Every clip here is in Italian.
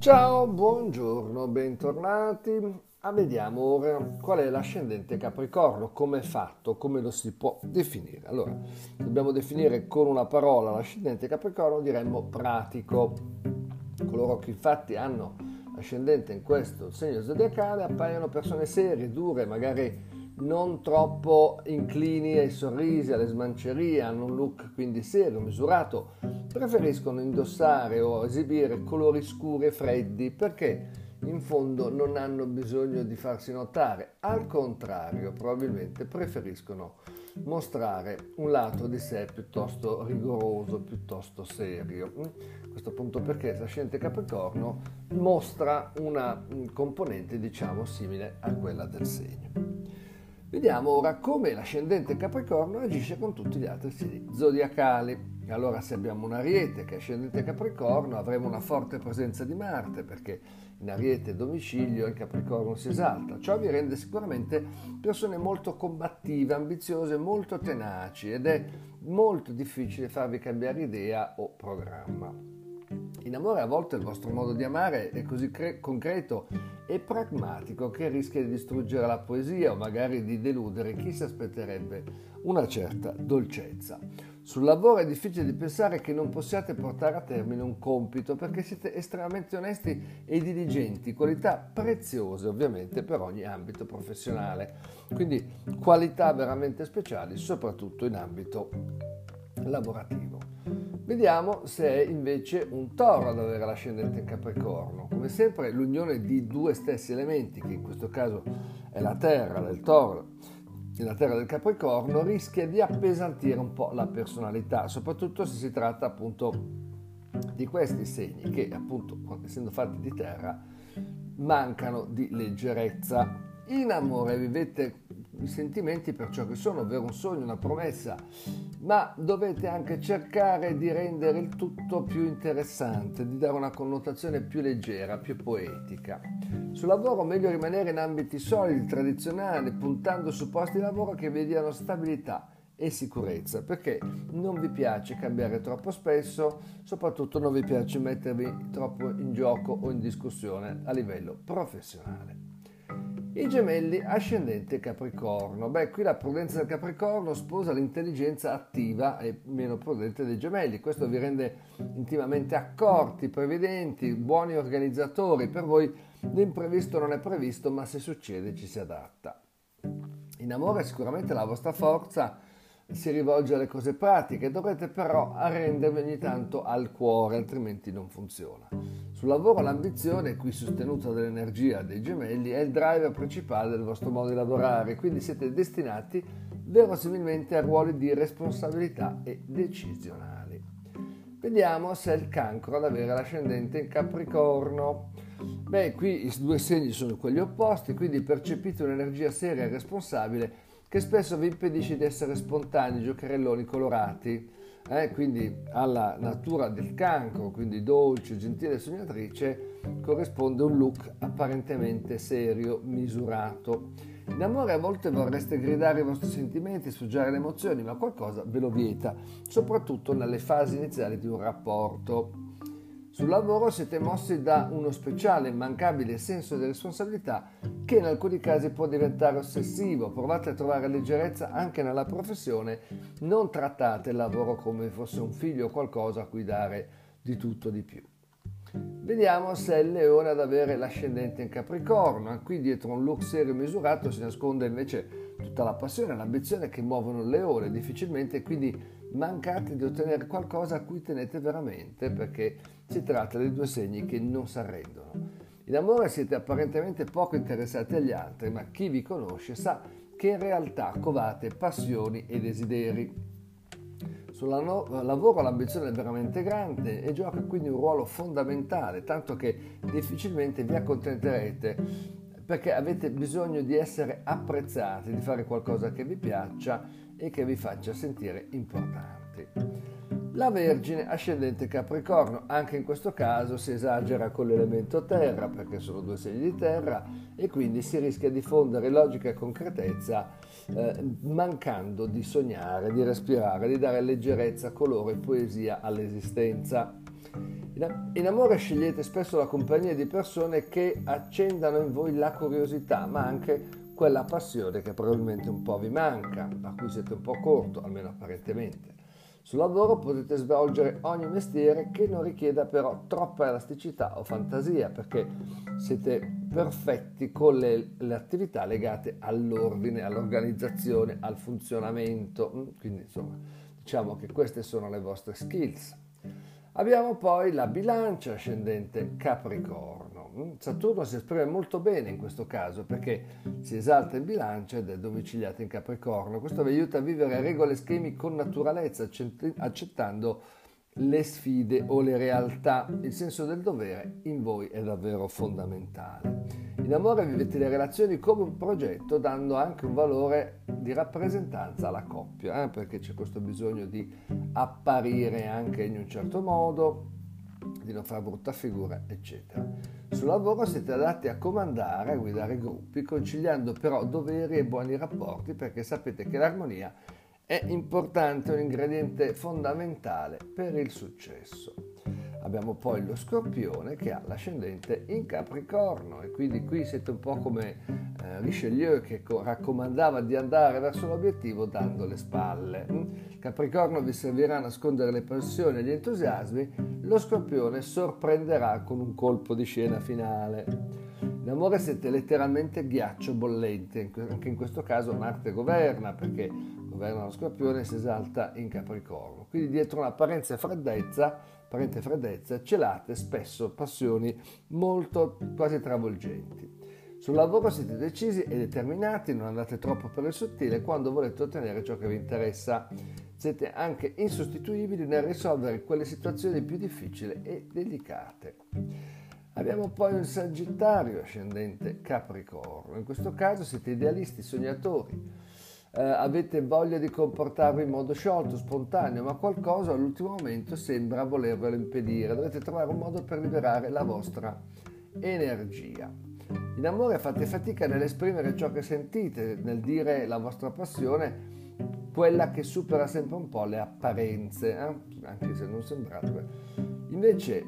Ciao, buongiorno, bentornati. Ah, vediamo ora qual è l'ascendente Capricorno, come è fatto, come lo si può definire. Allora, dobbiamo definire con una parola l'ascendente Capricorno, diremmo pratico. Coloro che infatti hanno ascendente in questo segno zodiacale appaiono persone serie, dure, magari non troppo inclini ai sorrisi, alle smancerie, hanno un look quindi serio, misurato, preferiscono indossare o esibire colori scuri e freddi perché in fondo non hanno bisogno di farsi notare, al contrario probabilmente preferiscono mostrare un lato di sé piuttosto rigoroso, piuttosto serio. Questo appunto perché l'ascendente Capricorno mostra una componente diciamo simile a quella del segno. Vediamo ora come l'ascendente Capricorno agisce con tutti gli altri segni zodiacali. Allora se abbiamo un ariete che è ascendente Capricorno avremo una forte presenza di Marte perché in ariete domicilio il Capricorno si esalta. Ciò vi rende sicuramente persone molto combattive, ambiziose, molto tenaci ed è molto difficile farvi cambiare idea o programma. In amore a volte il vostro modo di amare è così cre- concreto e pragmatico che rischia di distruggere la poesia o magari di deludere chi si aspetterebbe una certa dolcezza. Sul lavoro è difficile di pensare che non possiate portare a termine un compito perché siete estremamente onesti e diligenti, qualità preziose ovviamente per ogni ambito professionale. Quindi qualità veramente speciali soprattutto in ambito lavorativo. Vediamo se è invece un toro ad avere l'ascendente in Capricorno. Come sempre l'unione di due stessi elementi, che in questo caso è la terra del toro e la terra del Capricorno, rischia di appesantire un po' la personalità, soprattutto se si tratta appunto di questi segni che appunto essendo fatti di terra mancano di leggerezza. In amore vivete i sentimenti per ciò che sono, ovvero un sogno, una promessa, ma dovete anche cercare di rendere il tutto più interessante, di dare una connotazione più leggera, più poetica. Sul lavoro meglio rimanere in ambiti solidi, tradizionali, puntando su posti di lavoro che vi diano stabilità e sicurezza, perché non vi piace cambiare troppo spesso, soprattutto non vi piace mettervi troppo in gioco o in discussione a livello professionale. I gemelli ascendente Capricorno. Beh, qui la prudenza del Capricorno sposa l'intelligenza attiva e meno prudente dei gemelli. Questo vi rende intimamente accorti, prevedenti, buoni organizzatori. Per voi l'imprevisto non è previsto, ma se succede ci si adatta. In amore sicuramente la vostra forza si rivolge alle cose pratiche, dovrete però arrendervi ogni tanto al cuore, altrimenti non funziona. Sul lavoro l'ambizione, qui sostenuta dall'energia dei gemelli, è il driver principale del vostro modo di lavorare, quindi siete destinati verosimilmente a ruoli di responsabilità e decisionali. Vediamo se è il cancro ad avere l'ascendente in Capricorno. Beh, qui i due segni sono quelli opposti, quindi percepite un'energia seria e responsabile che spesso vi impedisce di essere spontanei, giocherelloni colorati. Eh, quindi alla natura del cancro, quindi dolce, gentile sognatrice, corrisponde un look apparentemente serio, misurato. In amore a volte vorreste gridare i vostri sentimenti, sfoggiare le emozioni, ma qualcosa ve lo vieta, soprattutto nelle fasi iniziali di un rapporto. Sul lavoro siete mossi da uno speciale, immancabile senso di responsabilità che in alcuni casi può diventare ossessivo. Provate a trovare leggerezza anche nella professione, non trattate il lavoro come fosse un figlio o qualcosa a cui dare di tutto di più. Vediamo se è il leone ad avere l'ascendente in Capricorno. Qui dietro un look serio e misurato si nasconde invece tutta la passione e l'ambizione che muovono il leone. Difficilmente quindi mancate di ottenere qualcosa a cui tenete veramente perché si tratta di due segni che non si arrendono. In amore siete apparentemente poco interessati agli altri, ma chi vi conosce sa che in realtà covate passioni e desideri. Sul lavoro l'ambizione è veramente grande e gioca quindi un ruolo fondamentale, tanto che difficilmente vi accontenterete perché avete bisogno di essere apprezzati, di fare qualcosa che vi piaccia e che vi faccia sentire importanti. La Vergine ascendente Capricorno, anche in questo caso si esagera con l'elemento terra perché sono due segni di terra e quindi si rischia di fondere logica e concretezza eh, mancando di sognare, di respirare, di dare leggerezza, colore e poesia all'esistenza. In amore scegliete spesso la compagnia di persone che accendano in voi la curiosità, ma anche quella passione che probabilmente un po' vi manca, a cui siete un po' corto, almeno apparentemente. Sul lavoro potete svolgere ogni mestiere che non richieda però troppa elasticità o fantasia, perché siete perfetti con le, le attività legate all'ordine, all'organizzazione, al funzionamento. Quindi insomma, diciamo che queste sono le vostre skills. Abbiamo poi la bilancia ascendente Capricorno. Mm, Saturno si esprime molto bene in questo caso perché si esalta in bilancia ed è domiciliato in Capricorno. Questo vi aiuta a vivere regole e schemi con naturalezza, accettando le sfide o le realtà. Il senso del dovere in voi è davvero fondamentale. In amore vivete le relazioni come un progetto, dando anche un valore di rappresentanza alla coppia, eh? perché c'è questo bisogno di apparire anche in un certo modo, di non fare brutta figura, eccetera. Sul lavoro siete adatti a comandare, a guidare gruppi, conciliando però doveri e buoni rapporti, perché sapete che l'armonia è importante, un ingrediente fondamentale per il successo. Abbiamo poi lo scorpione che ha l'ascendente in Capricorno e quindi qui siete un po' come eh, Richelieu che co- raccomandava di andare verso l'obiettivo dando le spalle. Capricorno vi servirà a nascondere le passioni e gli entusiasmi, lo scorpione sorprenderà con un colpo di scena finale. In amore siete letteralmente ghiaccio bollente, anche in questo caso Marte governa perché governa lo scorpione si esalta in Capricorno. Quindi dietro un'apparenza freddezza apparente freddezza, celate spesso passioni molto quasi travolgenti. Sul lavoro siete decisi e determinati, non andate troppo per il sottile quando volete ottenere ciò che vi interessa. Siete anche insostituibili nel risolvere quelle situazioni più difficili e delicate. Abbiamo poi un Sagittario ascendente Capricorno. In questo caso siete idealisti, sognatori eh, avete voglia di comportarvi in modo sciolto, spontaneo, ma qualcosa all'ultimo momento sembra volervelo impedire. Dovete trovare un modo per liberare la vostra energia. In amore fate fatica nell'esprimere ciò che sentite, nel dire la vostra passione, quella che supera sempre un po' le apparenze, eh? anche se non sembrate. Invece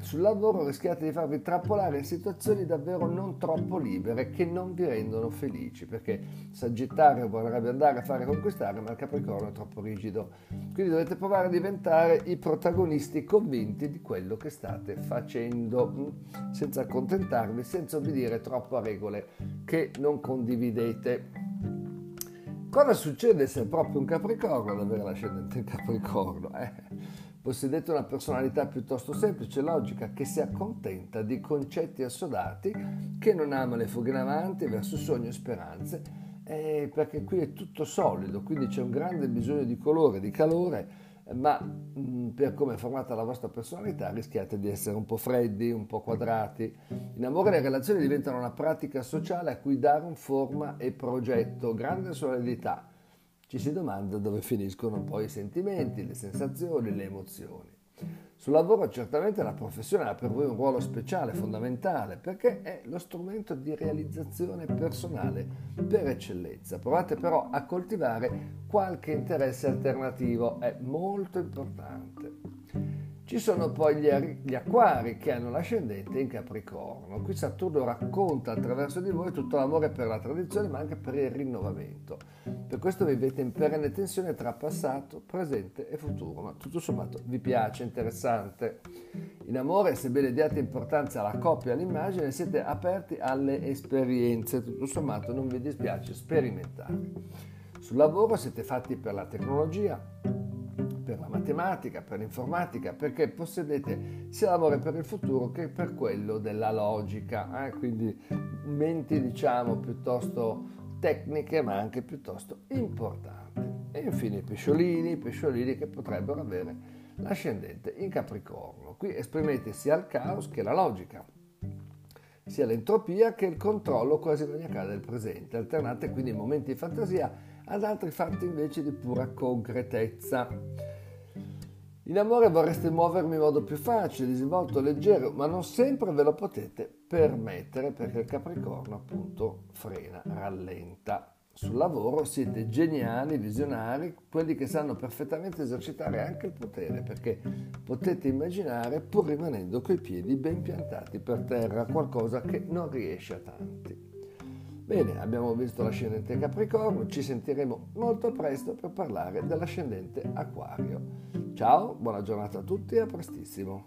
sul lavoro rischiate di farvi trappolare in situazioni davvero non troppo libere che non vi rendono felici, perché Sagittario vorrebbe andare a fare conquistare, ma il Capricorno è troppo rigido. Quindi dovete provare a diventare i protagonisti convinti di quello che state facendo, mm, senza accontentarvi, senza obbedire troppo a regole che non condividete. Cosa succede se è proprio un Capricorno ad avere l'ascendente in Capricorno? Eh? Possedete una personalità piuttosto semplice e logica che si accontenta di concetti assodati, che non ama le fughe in avanti verso sogni e speranze, eh, perché qui è tutto solido, quindi c'è un grande bisogno di colore, di calore, ma mh, mm, per come è formata la vostra personalità rischiate di essere un po' freddi, un po' quadrati. In amore le relazioni diventano una pratica sociale a cui dare un forma e progetto, grande solidità ci si domanda dove finiscono poi i sentimenti, le sensazioni, le emozioni. Sul lavoro certamente la professione ha per voi un ruolo speciale, fondamentale, perché è lo strumento di realizzazione personale per eccellenza. Provate però a coltivare qualche interesse alternativo, è molto importante. Ci sono poi gli, gli, acquari che hanno l'ascendente in Capricorno. Qui Saturno racconta attraverso di voi tutto l'amore per la tradizione ma anche per il rinnovamento. Per questo vivete in perenne tensione tra passato, presente e futuro, ma tutto sommato vi piace, interessante. In amore, sebbene diate importanza alla coppia e all'immagine, siete aperti alle esperienze, tutto sommato non vi dispiace sperimentare. Sul lavoro siete fatti per la tecnologia, matematica, per l'informatica, perché possedete sia l'amore per il futuro che per quello della logica, eh? quindi menti diciamo piuttosto tecniche ma anche piuttosto importanti. E infine i pesciolini, pesciolini che potrebbero avere l'ascendente in Capricorno. Qui esprimete sia il caos che la logica, sia l'entropia che il controllo quasi caso del presente. Alternate quindi momenti di fantasia ad altri fatti invece di pura concretezza. In amore vorreste muovermi in modo più facile, disinvolto, leggero, ma non sempre ve lo potete permettere perché il Capricorno appunto frena, rallenta. sul lavoro siete geniali, visionari, quelli che sanno perfettamente esercitare anche il potere, perché potete immaginare, pur rimanendo coi piedi ben piantati per terra, qualcosa che non riesce a tanti. Bene, abbiamo visto l'ascendente Capricorno, ci sentiremo molto presto per parlare dell'ascendente Aquario. Ciao, buona giornata a tutti e a prestissimo.